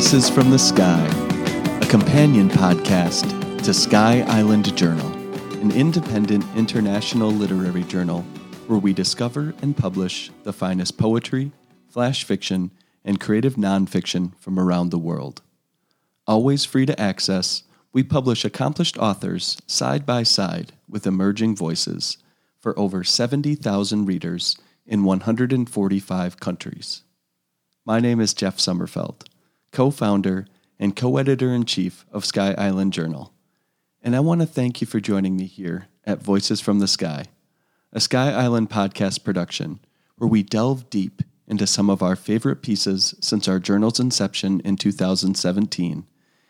Voices from the Sky, a companion podcast to Sky Island Journal, an independent international literary journal where we discover and publish the finest poetry, flash fiction, and creative nonfiction from around the world. Always free to access, we publish accomplished authors side by side with emerging voices for over 70,000 readers in 145 countries. My name is Jeff Sommerfeld, co founder and co editor in chief of Sky Island Journal, and I want to thank you for joining me here at Voices from the Sky, a Sky Island podcast production where we delve deep into some of our favorite pieces since our journal's inception in 2017,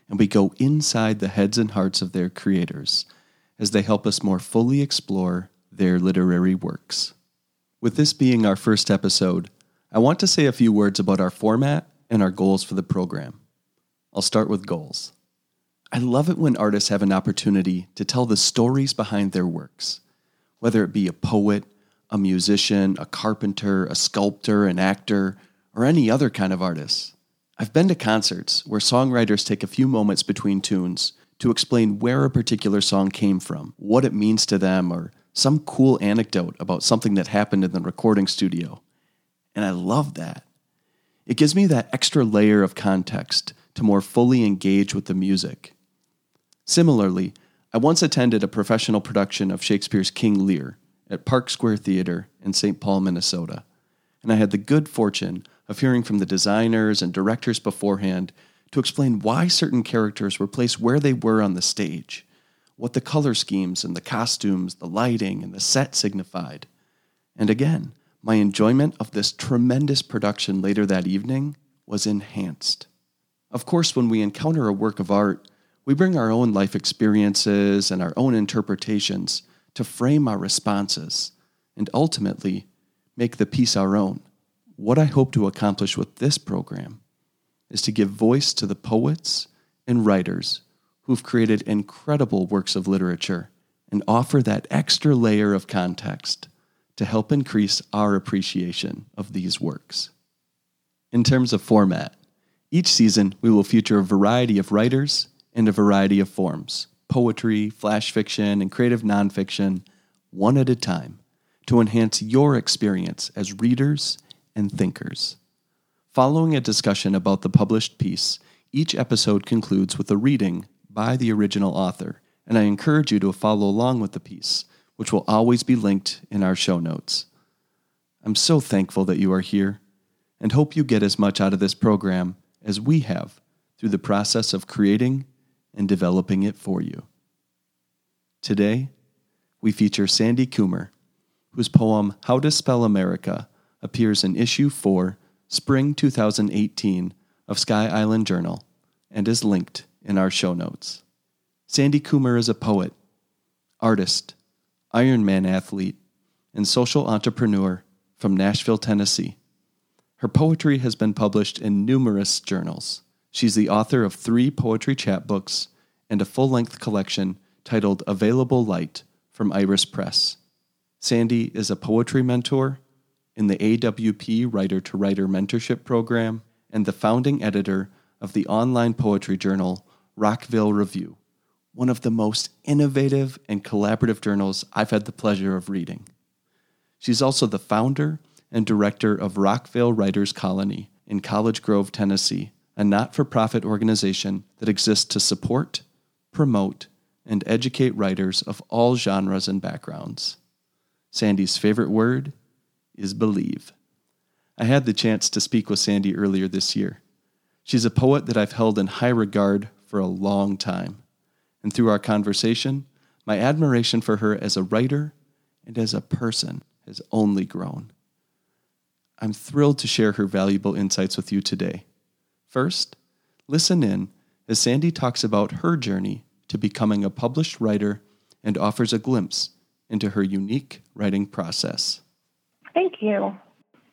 and we go inside the heads and hearts of their creators as they help us more fully explore their literary works. With this being our first episode, I want to say a few words about our format and our goals for the program. I'll start with goals. I love it when artists have an opportunity to tell the stories behind their works, whether it be a poet, a musician, a carpenter, a sculptor, an actor, or any other kind of artist. I've been to concerts where songwriters take a few moments between tunes to explain where a particular song came from, what it means to them, or some cool anecdote about something that happened in the recording studio. And I love that. It gives me that extra layer of context to more fully engage with the music. Similarly, I once attended a professional production of Shakespeare's King Lear at Park Square Theater in St. Paul, Minnesota, and I had the good fortune of hearing from the designers and directors beforehand to explain why certain characters were placed where they were on the stage, what the color schemes and the costumes, the lighting, and the set signified. And again, my enjoyment of this tremendous production later that evening was enhanced. Of course, when we encounter a work of art, we bring our own life experiences and our own interpretations to frame our responses and ultimately make the piece our own. What I hope to accomplish with this program is to give voice to the poets and writers who've created incredible works of literature and offer that extra layer of context to help increase our appreciation of these works. In terms of format, each season we will feature a variety of writers and a variety of forms poetry, flash fiction, and creative nonfiction, one at a time, to enhance your experience as readers and thinkers. Following a discussion about the published piece, each episode concludes with a reading by the original author, and I encourage you to follow along with the piece which will always be linked in our show notes. I'm so thankful that you are here and hope you get as much out of this program as we have through the process of creating and developing it for you. Today, we feature Sandy Coomer, whose poem How to Spell America appears in issue 4, spring 2018 of Sky Island Journal and is linked in our show notes. Sandy Coomer is a poet, artist, Ironman athlete, and social entrepreneur from Nashville, Tennessee. Her poetry has been published in numerous journals. She's the author of three poetry chapbooks and a full length collection titled Available Light from Iris Press. Sandy is a poetry mentor in the AWP Writer to Writer Mentorship Program and the founding editor of the online poetry journal Rockvale Review one of the most innovative and collaborative journals I've had the pleasure of reading. She's also the founder and director of Rockvale Writers Colony in College Grove, Tennessee, a not for profit organization that exists to support, promote, and educate writers of all genres and backgrounds. Sandy's favorite word is believe. I had the chance to speak with Sandy earlier this year. She's a poet that I've held in high regard for a long time and through our conversation, my admiration for her as a writer and as a person has only grown. I'm thrilled to share her valuable insights with you today. First, listen in as Sandy talks about her journey to becoming a published writer and offers a glimpse into her unique writing process. Thank you.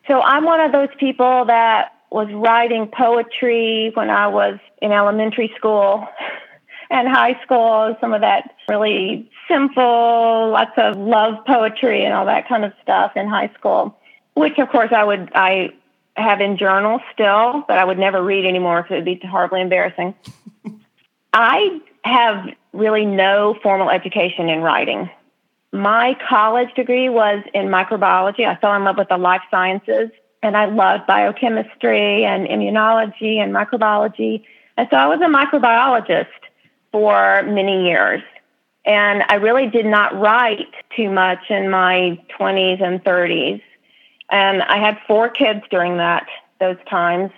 So, I'm one of those people that was writing poetry when I was in elementary school and high school, some of that really simple, lots of love poetry and all that kind of stuff in high school, which of course I would, I have in journals still, but I would never read anymore because it would be horribly embarrassing. I have really no formal education in writing. My college degree was in microbiology. I fell in love with the life sciences and I loved biochemistry and immunology and microbiology. And so I was a microbiologist for many years. And I really did not write too much in my 20s and 30s. And I had four kids during that those times.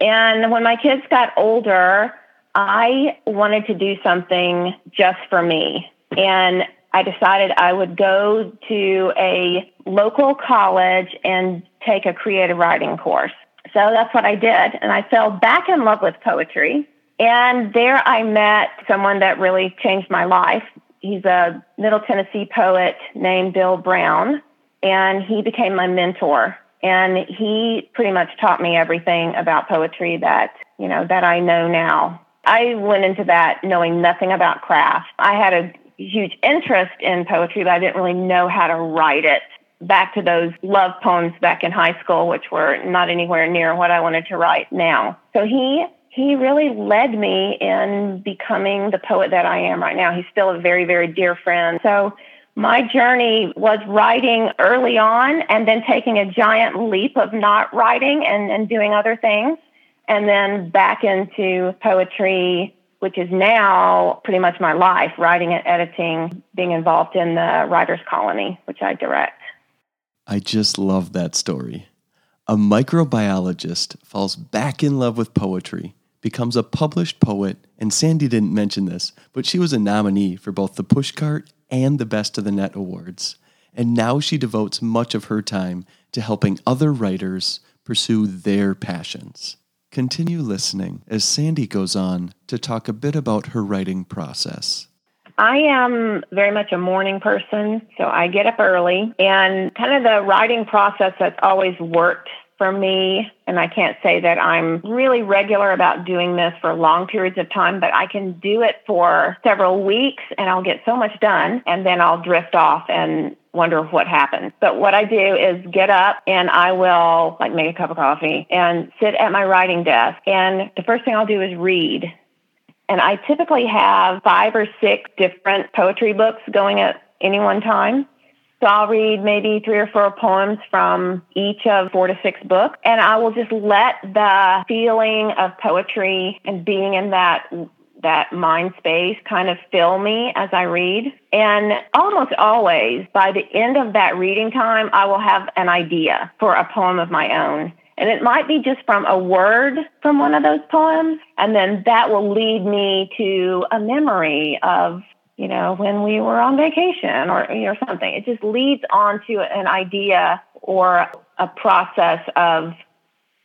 And when my kids got older, I wanted to do something just for me. And I decided I would go to a local college and take a creative writing course. So that's what I did. And I fell back in love with poetry. And there I met someone that really changed my life. He's a Middle Tennessee poet named Bill Brown, and he became my mentor. And he pretty much taught me everything about poetry that, you know, that I know now. I went into that knowing nothing about craft. I had a huge interest in poetry, but I didn't really know how to write it. Back to those love poems back in high school, which were not anywhere near what I wanted to write now. So he he really led me in becoming the poet that I am right now. He's still a very, very dear friend. So my journey was writing early on and then taking a giant leap of not writing and, and doing other things and then back into poetry, which is now pretty much my life, writing and editing, being involved in the Writers Colony, which I direct. I just love that story. A microbiologist falls back in love with poetry, becomes a published poet, and Sandy didn't mention this, but she was a nominee for both the Pushcart and the Best of the Net awards. And now she devotes much of her time to helping other writers pursue their passions. Continue listening as Sandy goes on to talk a bit about her writing process. I am very much a morning person, so I get up early and kind of the writing process that's always worked for me. And I can't say that I'm really regular about doing this for long periods of time, but I can do it for several weeks and I'll get so much done and then I'll drift off and wonder what happened. But what I do is get up and I will like make a cup of coffee and sit at my writing desk. And the first thing I'll do is read. And I typically have five or six different poetry books going at any one time. So I'll read maybe three or four poems from each of four to six books, and I will just let the feeling of poetry and being in that that mind space kind of fill me as I read. And almost always by the end of that reading time, I will have an idea for a poem of my own. And it might be just from a word from one of those poems. And then that will lead me to a memory of, you know, when we were on vacation or, or something. It just leads on to an idea or a process of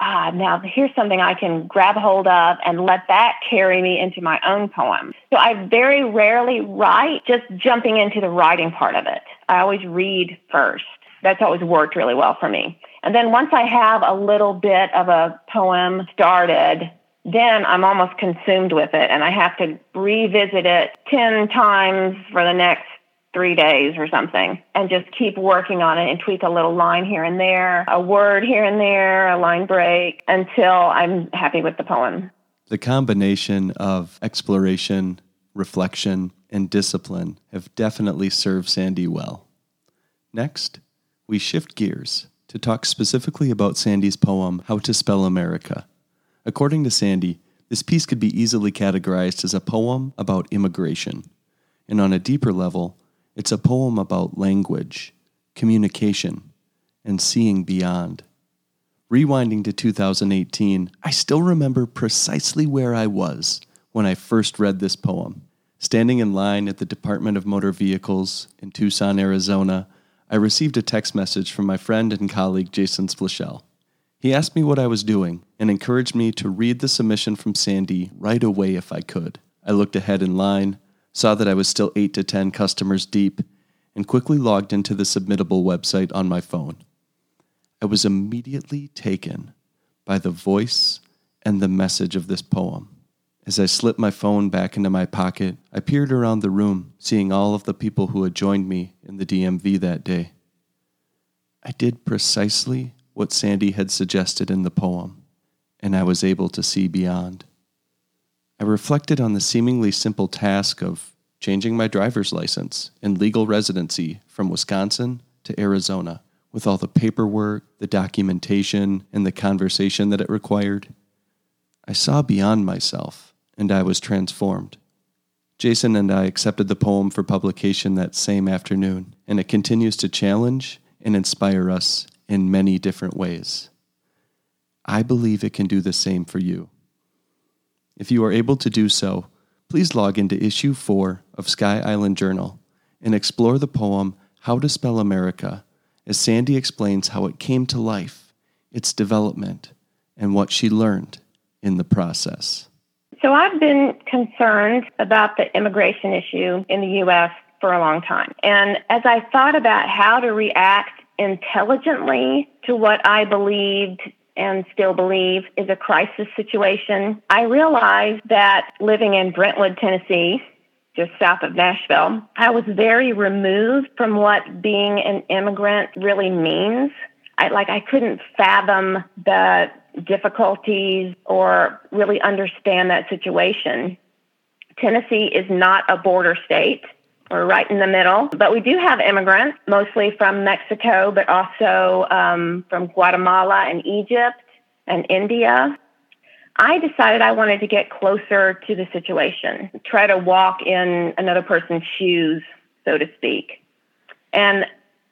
ah, now here's something I can grab hold of and let that carry me into my own poem. So I very rarely write just jumping into the writing part of it. I always read first. That's always worked really well for me. And then once I have a little bit of a poem started, then I'm almost consumed with it and I have to revisit it 10 times for the next three days or something and just keep working on it and tweak a little line here and there, a word here and there, a line break until I'm happy with the poem. The combination of exploration, reflection, and discipline have definitely served Sandy well. Next, we shift gears to talk specifically about Sandy's poem, How to Spell America. According to Sandy, this piece could be easily categorized as a poem about immigration. And on a deeper level, it's a poem about language, communication, and seeing beyond. Rewinding to 2018, I still remember precisely where I was when I first read this poem. Standing in line at the Department of Motor Vehicles in Tucson, Arizona, I received a text message from my friend and colleague Jason Splichell. He asked me what I was doing and encouraged me to read the submission from Sandy right away if I could. I looked ahead in line, saw that I was still 8 to 10 customers deep, and quickly logged into the submittable website on my phone. I was immediately taken by the voice and the message of this poem. As I slipped my phone back into my pocket, I peered around the room, seeing all of the people who had joined me in the DMV that day. I did precisely what Sandy had suggested in the poem, and I was able to see beyond. I reflected on the seemingly simple task of changing my driver's license and legal residency from Wisconsin to Arizona, with all the paperwork, the documentation, and the conversation that it required. I saw beyond myself, and I was transformed. Jason and I accepted the poem for publication that same afternoon, and it continues to challenge and inspire us in many different ways. I believe it can do the same for you. If you are able to do so, please log into issue 4 of Sky Island Journal and explore the poem How to Spell America as Sandy explains how it came to life, its development, and what she learned in the process. So I've been concerned about the immigration issue in the U.S. for a long time. And as I thought about how to react intelligently to what I believed and still believe is a crisis situation, I realized that living in Brentwood, Tennessee, just south of Nashville, I was very removed from what being an immigrant really means. I like I couldn't fathom the difficulties or really understand that situation. Tennessee is not a border state. We're right in the middle, but we do have immigrants, mostly from Mexico, but also um, from Guatemala and Egypt and India. I decided I wanted to get closer to the situation, try to walk in another person's shoes, so to speak. And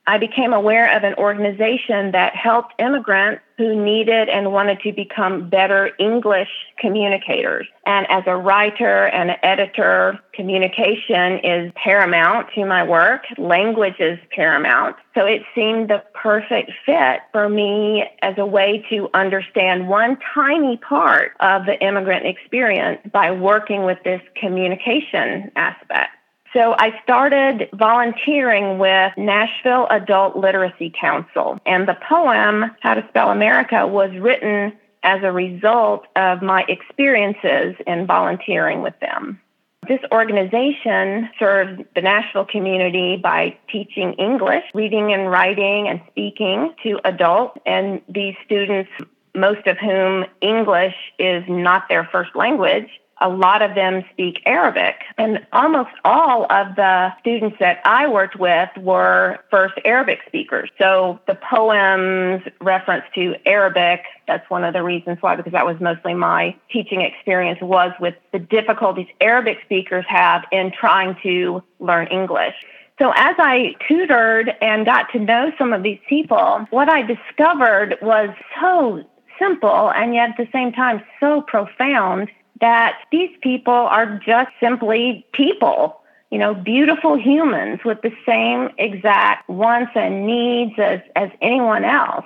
I became aware of an organization that helped immigrants who needed and wanted to become better English communicators. And as a writer and an editor, communication is paramount to my work. Language is paramount. So it seemed the perfect fit for me as a way to understand one tiny part of the immigrant experience by working with this communication aspect. So I started volunteering with Nashville Adult Literacy Council. And the poem, How to Spell America, was written as a result of my experiences in volunteering with them. This organization serves the Nashville community by teaching English, reading and writing and speaking to adults. And these students, most of whom English is not their first language, a lot of them speak Arabic. And almost all of the students that I worked with were first Arabic speakers. So the poems reference to Arabic, that's one of the reasons why, because that was mostly my teaching experience, was with the difficulties Arabic speakers have in trying to learn English. So as I tutored and got to know some of these people, what I discovered was so simple and yet at the same time so profound that these people are just simply people, you know, beautiful humans with the same exact wants and needs as, as anyone else.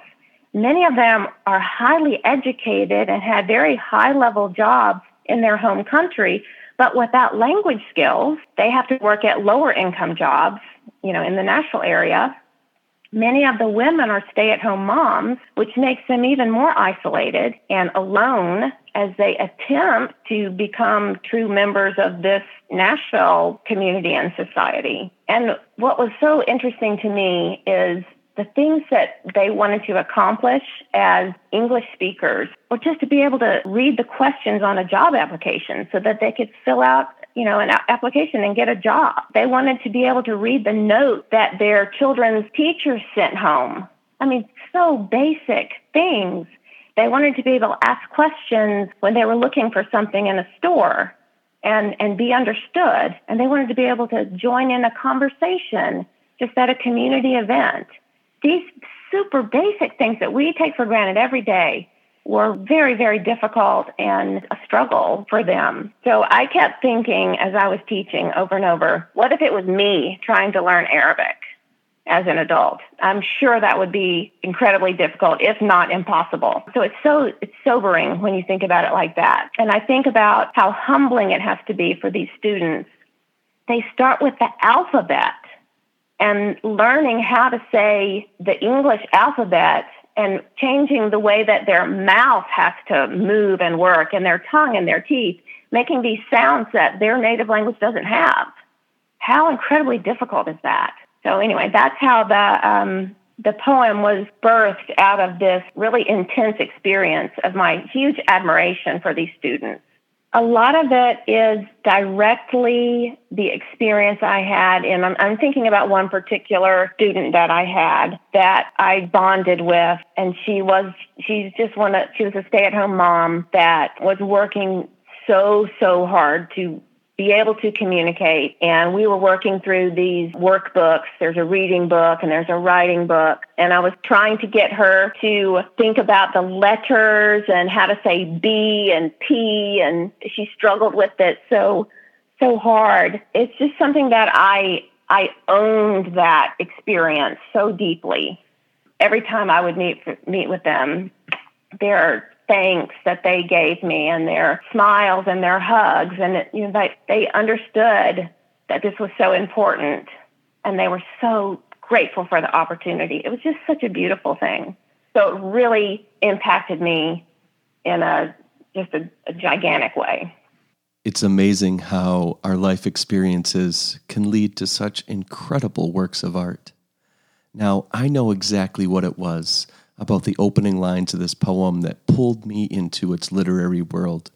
Many of them are highly educated and have very high level jobs in their home country, but without language skills, they have to work at lower income jobs, you know, in the Nashville area. Many of the women are stay at home moms, which makes them even more isolated and alone as they attempt to become true members of this Nashville community and society. And what was so interesting to me is the things that they wanted to accomplish as English speakers, or just to be able to read the questions on a job application so that they could fill out you know, an application and get a job. They wanted to be able to read the note that their children's teachers sent home. I mean, so basic things they wanted to be able to ask questions when they were looking for something in a store and, and be understood. And they wanted to be able to join in a conversation just at a community event. These super basic things that we take for granted every day were very, very difficult and a struggle for them. So I kept thinking as I was teaching over and over, what if it was me trying to learn Arabic? As an adult. I'm sure that would be incredibly difficult, if not impossible. So it's so it's sobering when you think about it like that. And I think about how humbling it has to be for these students. They start with the alphabet and learning how to say the English alphabet and changing the way that their mouth has to move and work and their tongue and their teeth, making these sounds that their native language doesn't have. How incredibly difficult is that? So anyway, that's how the um, the poem was birthed out of this really intense experience of my huge admiration for these students. A lot of it is directly the experience I had, and I'm, I'm, thinking about one particular student that I had that I bonded with, and she was she's just one of she was a stay-at-home mom that was working so so hard to be able to communicate. And we were working through these workbooks. There's a reading book and there's a writing book. And I was trying to get her to think about the letters and how to say B and P. And she struggled with it so, so hard. It's just something that I, I owned that experience so deeply. Every time I would meet, meet with them, their thanks that they gave me and their smiles and their hugs and you know they they understood that this was so important and they were so grateful for the opportunity. It was just such a beautiful thing. So it really impacted me in a just a, a gigantic way. It's amazing how our life experiences can lead to such incredible works of art. Now, I know exactly what it was about the opening lines of this poem that pulled me into its literary world.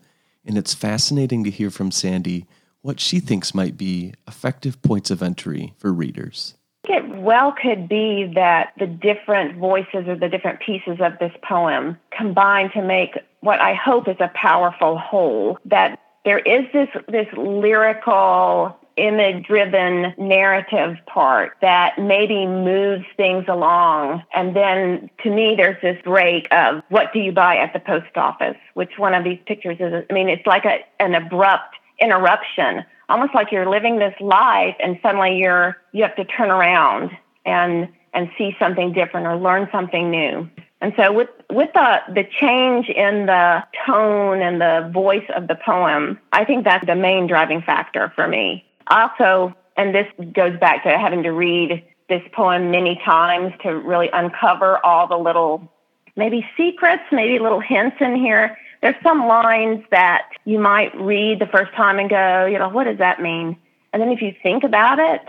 And it's fascinating to hear from Sandy what she thinks might be effective points of entry for readers. It well could be that the different voices or the different pieces of this poem combine to make what I hope is a powerful whole. That there is this, this lyrical image driven narrative part that maybe moves things along. And then to me, there's this break of what do you buy at the post office? Which one of these pictures is? I mean, it's like a, an abrupt interruption, almost like you're living this life and suddenly you're, you have to turn around and, and see something different or learn something new. And so with with the the change in the tone and the voice of the poem, I think that's the main driving factor for me. Also, and this goes back to having to read this poem many times to really uncover all the little maybe secrets, maybe little hints in here. There's some lines that you might read the first time and go, you know, what does that mean? And then if you think about it,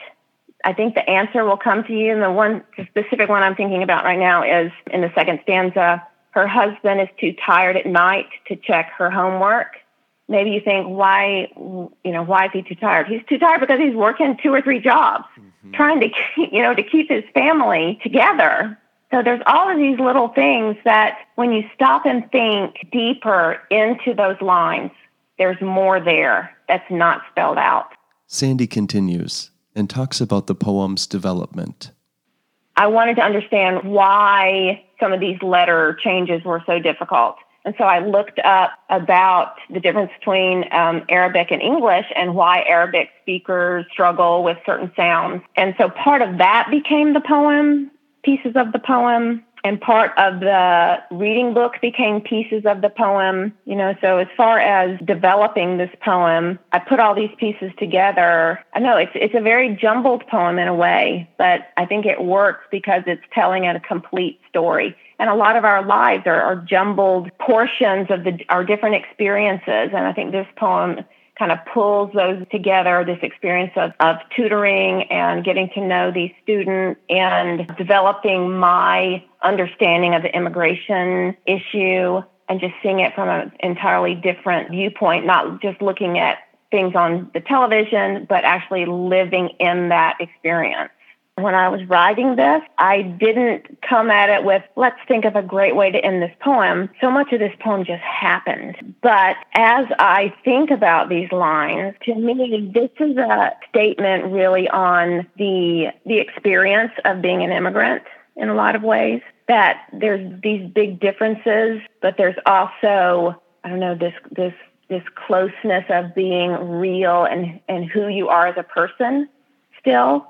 I think the answer will come to you. And the one the specific one I'm thinking about right now is in the second stanza. Her husband is too tired at night to check her homework maybe you think why you know why is he too tired? He's too tired because he's working two or three jobs mm-hmm. trying to keep, you know to keep his family together. So there's all of these little things that when you stop and think deeper into those lines there's more there that's not spelled out. Sandy continues and talks about the poem's development. I wanted to understand why some of these letter changes were so difficult and so I looked up about the difference between um, Arabic and English and why Arabic speakers struggle with certain sounds. And so part of that became the poem, pieces of the poem and part of the reading book became pieces of the poem. You know, so as far as developing this poem, I put all these pieces together. I know it's it's a very jumbled poem in a way, but I think it works because it's telling a complete story. And a lot of our lives are, are jumbled portions of the our different experiences, and I think this poem kind of pulls those together this experience of, of tutoring and getting to know these students and developing my understanding of the immigration issue and just seeing it from an entirely different viewpoint, not just looking at things on the television, but actually living in that experience. When I was writing this, I didn't come at it with, let's think of a great way to end this poem. So much of this poem just happened. But as I think about these lines, to me, this is a statement really on the, the experience of being an immigrant in a lot of ways. That there's these big differences, but there's also, I don't know, this, this, this closeness of being real and, and who you are as a person still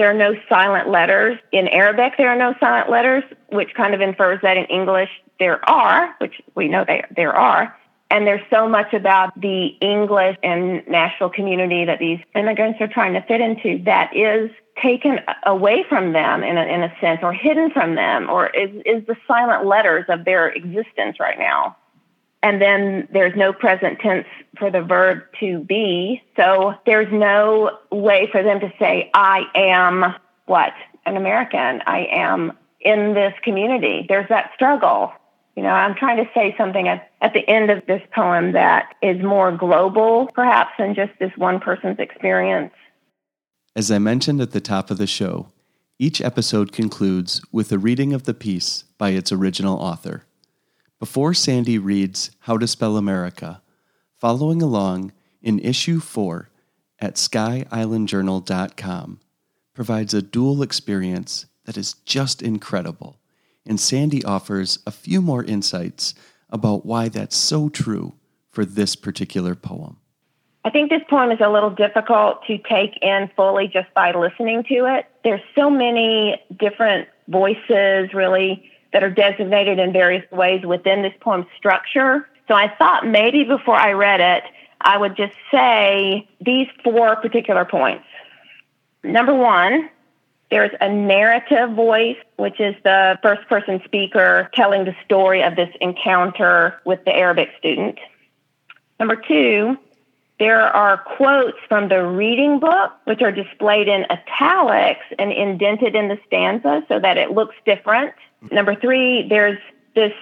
there are no silent letters. In Arabic, there are no silent letters, which kind of infers that in English there are, which we know they, there are. And there's so much about the English and Nashville community that these immigrants are trying to fit into that is taken away from them in a, in a sense or hidden from them or is, is the silent letters of their existence right now and then there's no present tense for the verb to be. So there's no way for them to say, I am what? An American. I am in this community. There's that struggle. You know, I'm trying to say something at, at the end of this poem that is more global, perhaps, than just this one person's experience. As I mentioned at the top of the show, each episode concludes with a reading of the piece by its original author. Before Sandy reads How to Spell America, following along in issue 4 at skyislandjournal.com provides a dual experience that is just incredible, and Sandy offers a few more insights about why that's so true for this particular poem. I think this poem is a little difficult to take in fully just by listening to it. There's so many different voices, really, that are designated in various ways within this poem structure. So I thought maybe before I read it, I would just say these four particular points. Number one, there's a narrative voice, which is the first person speaker telling the story of this encounter with the Arabic student. Number two, there are quotes from the reading book, which are displayed in italics and indented in the stanza so that it looks different. Number three, there's this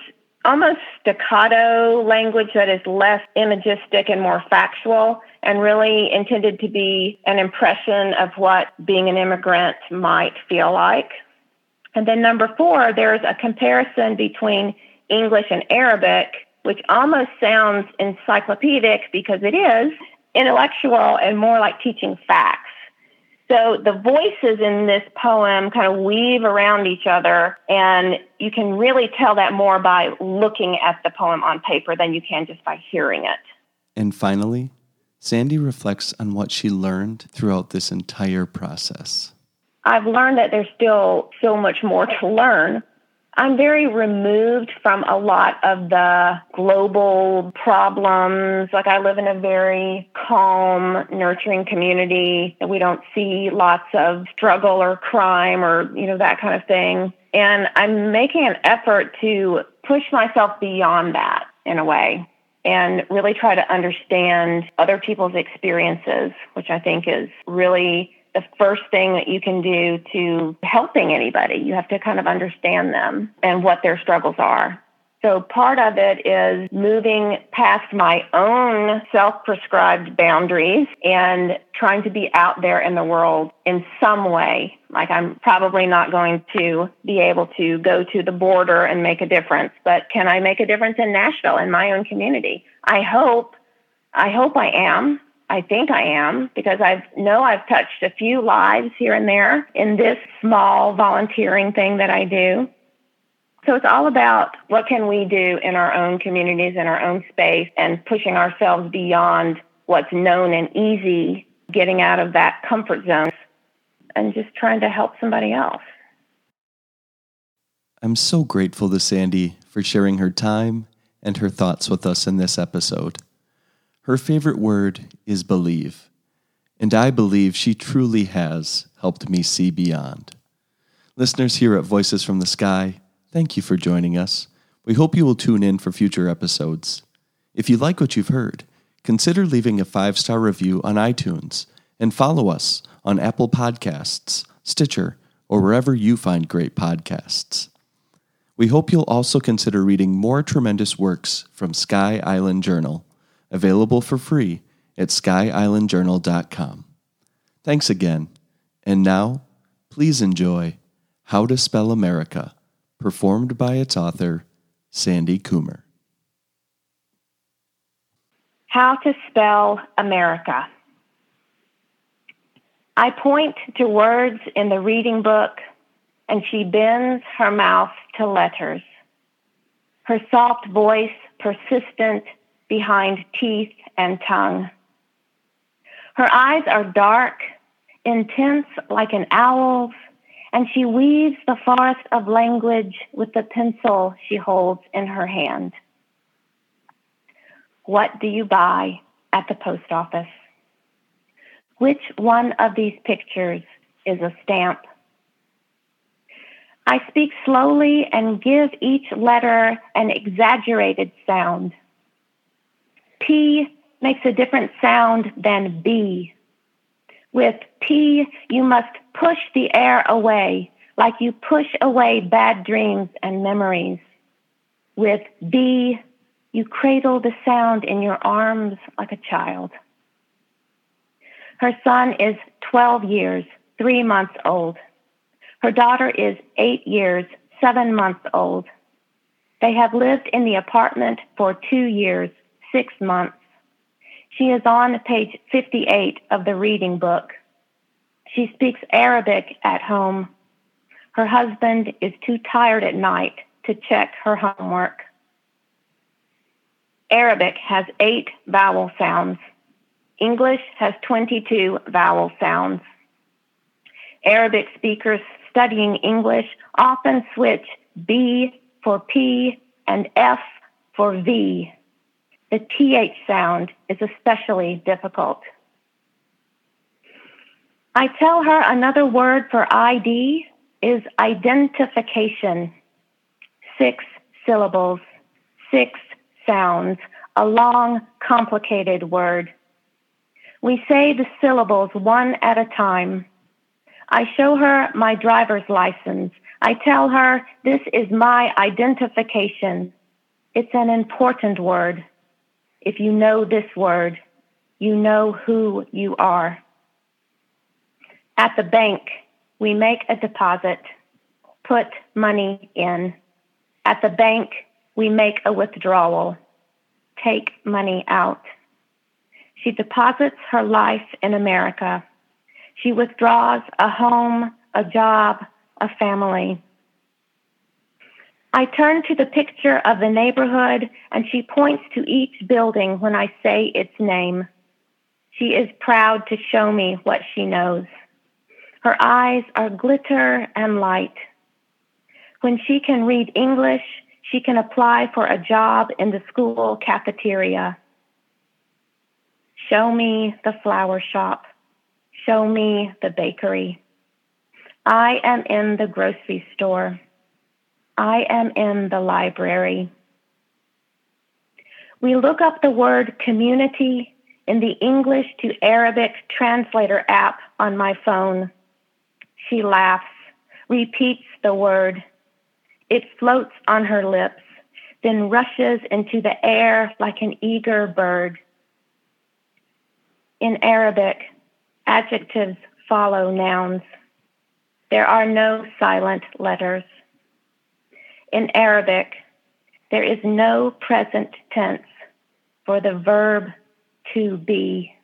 almost staccato language that is less imagistic and more factual and really intended to be an impression of what being an immigrant might feel like. And then number four, there's a comparison between English and Arabic which almost sounds encyclopedic because it is intellectual and more like teaching facts. So the voices in this poem kind of weave around each other, and you can really tell that more by looking at the poem on paper than you can just by hearing it. And finally, Sandy reflects on what she learned throughout this entire process. I've learned that there's still so much more to learn, I'm very removed from a lot of the global problems. Like I live in a very calm, nurturing community. We don't see lots of struggle or crime or, you know, that kind of thing. And I'm making an effort to push myself beyond that in a way and really try to understand other people's experiences, which I think is really the first thing that you can do to helping anybody. You have to kind of understand them and what their struggles are. So part of it is moving past my own self-prescribed boundaries and trying to be out there in the world in some way. Like I'm probably not going to be able to go to the border and make a difference, but can I make a difference in Nashville in my own community? I hope I hope I am. I think I am because I know I've touched a few lives here and there in this small volunteering thing that I do. So it's all about what can we do in our own communities, in our own space, and pushing ourselves beyond what's known and easy, getting out of that comfort zone, and just trying to help somebody else. I'm so grateful to Sandy for sharing her time and her thoughts with us in this episode. Her favorite word is believe, and I believe she truly has helped me see beyond. Listeners here at Voices from the Sky, thank you for joining us. We hope you will tune in for future episodes. If you like what you've heard, consider leaving a five star review on iTunes and follow us on Apple Podcasts, Stitcher, or wherever you find great podcasts. We hope you'll also consider reading more tremendous works from Sky Island Journal available for free at skyislandjournal.com. Thanks again. And now, please enjoy How to Spell America, performed by its author, Sandy Coomer. How to Spell America. I point to words in the reading book, and she bends her mouth to letters. Her soft voice, persistent behind teeth and tongue. Her eyes are dark, intense like an owl's, and she weaves the forest of language with the pencil she holds in her hand. What do you buy at the post office? Which one of these pictures is a stamp? I speak slowly and give each letter an exaggerated sound. P makes a different sound than B. With P, you must push the air away, like you push away bad dreams and memories. With B, you cradle the sound in your arms like a child. Her son is 12 years, three months old. Her daughter is eight years, seven months old. They have lived in the apartment for two years, six months. She is on page 58 of the reading book. She speaks Arabic at home. Her husband is too tired at night to check her homework. Arabic has eight vowel sounds. English has 22 vowel sounds. Arabic speakers studying English often switch B for P and F for V. The TH sound is especially difficult. I tell her another word for ID is identification. Six syllables, six sounds, a long, complicated word. We say the syllables one at a time. I show her my driver's license. I tell her this is my identification. It's an important word. If you know this word, you know who you are. At the bank, we make a deposit, put money in. At the bank, we make a withdrawal, take money out. She deposits her life in America. She withdraws a home, a job, a family. I turn to the picture of the neighborhood and she points to each building when I say its name. She is proud to show me what she knows. Her eyes are glitter and light. When she can read English, she can apply for a job in the school cafeteria. Show me the flower shop. Show me the bakery. I am in the grocery store. I am in the library. We look up the word community in the English to Arabic translator app on my phone. She laughs, repeats the word. It floats on her lips, then rushes into the air like an eager bird. In Arabic, adjectives follow nouns. There are no silent letters. In Arabic, there is no present tense for the verb to be.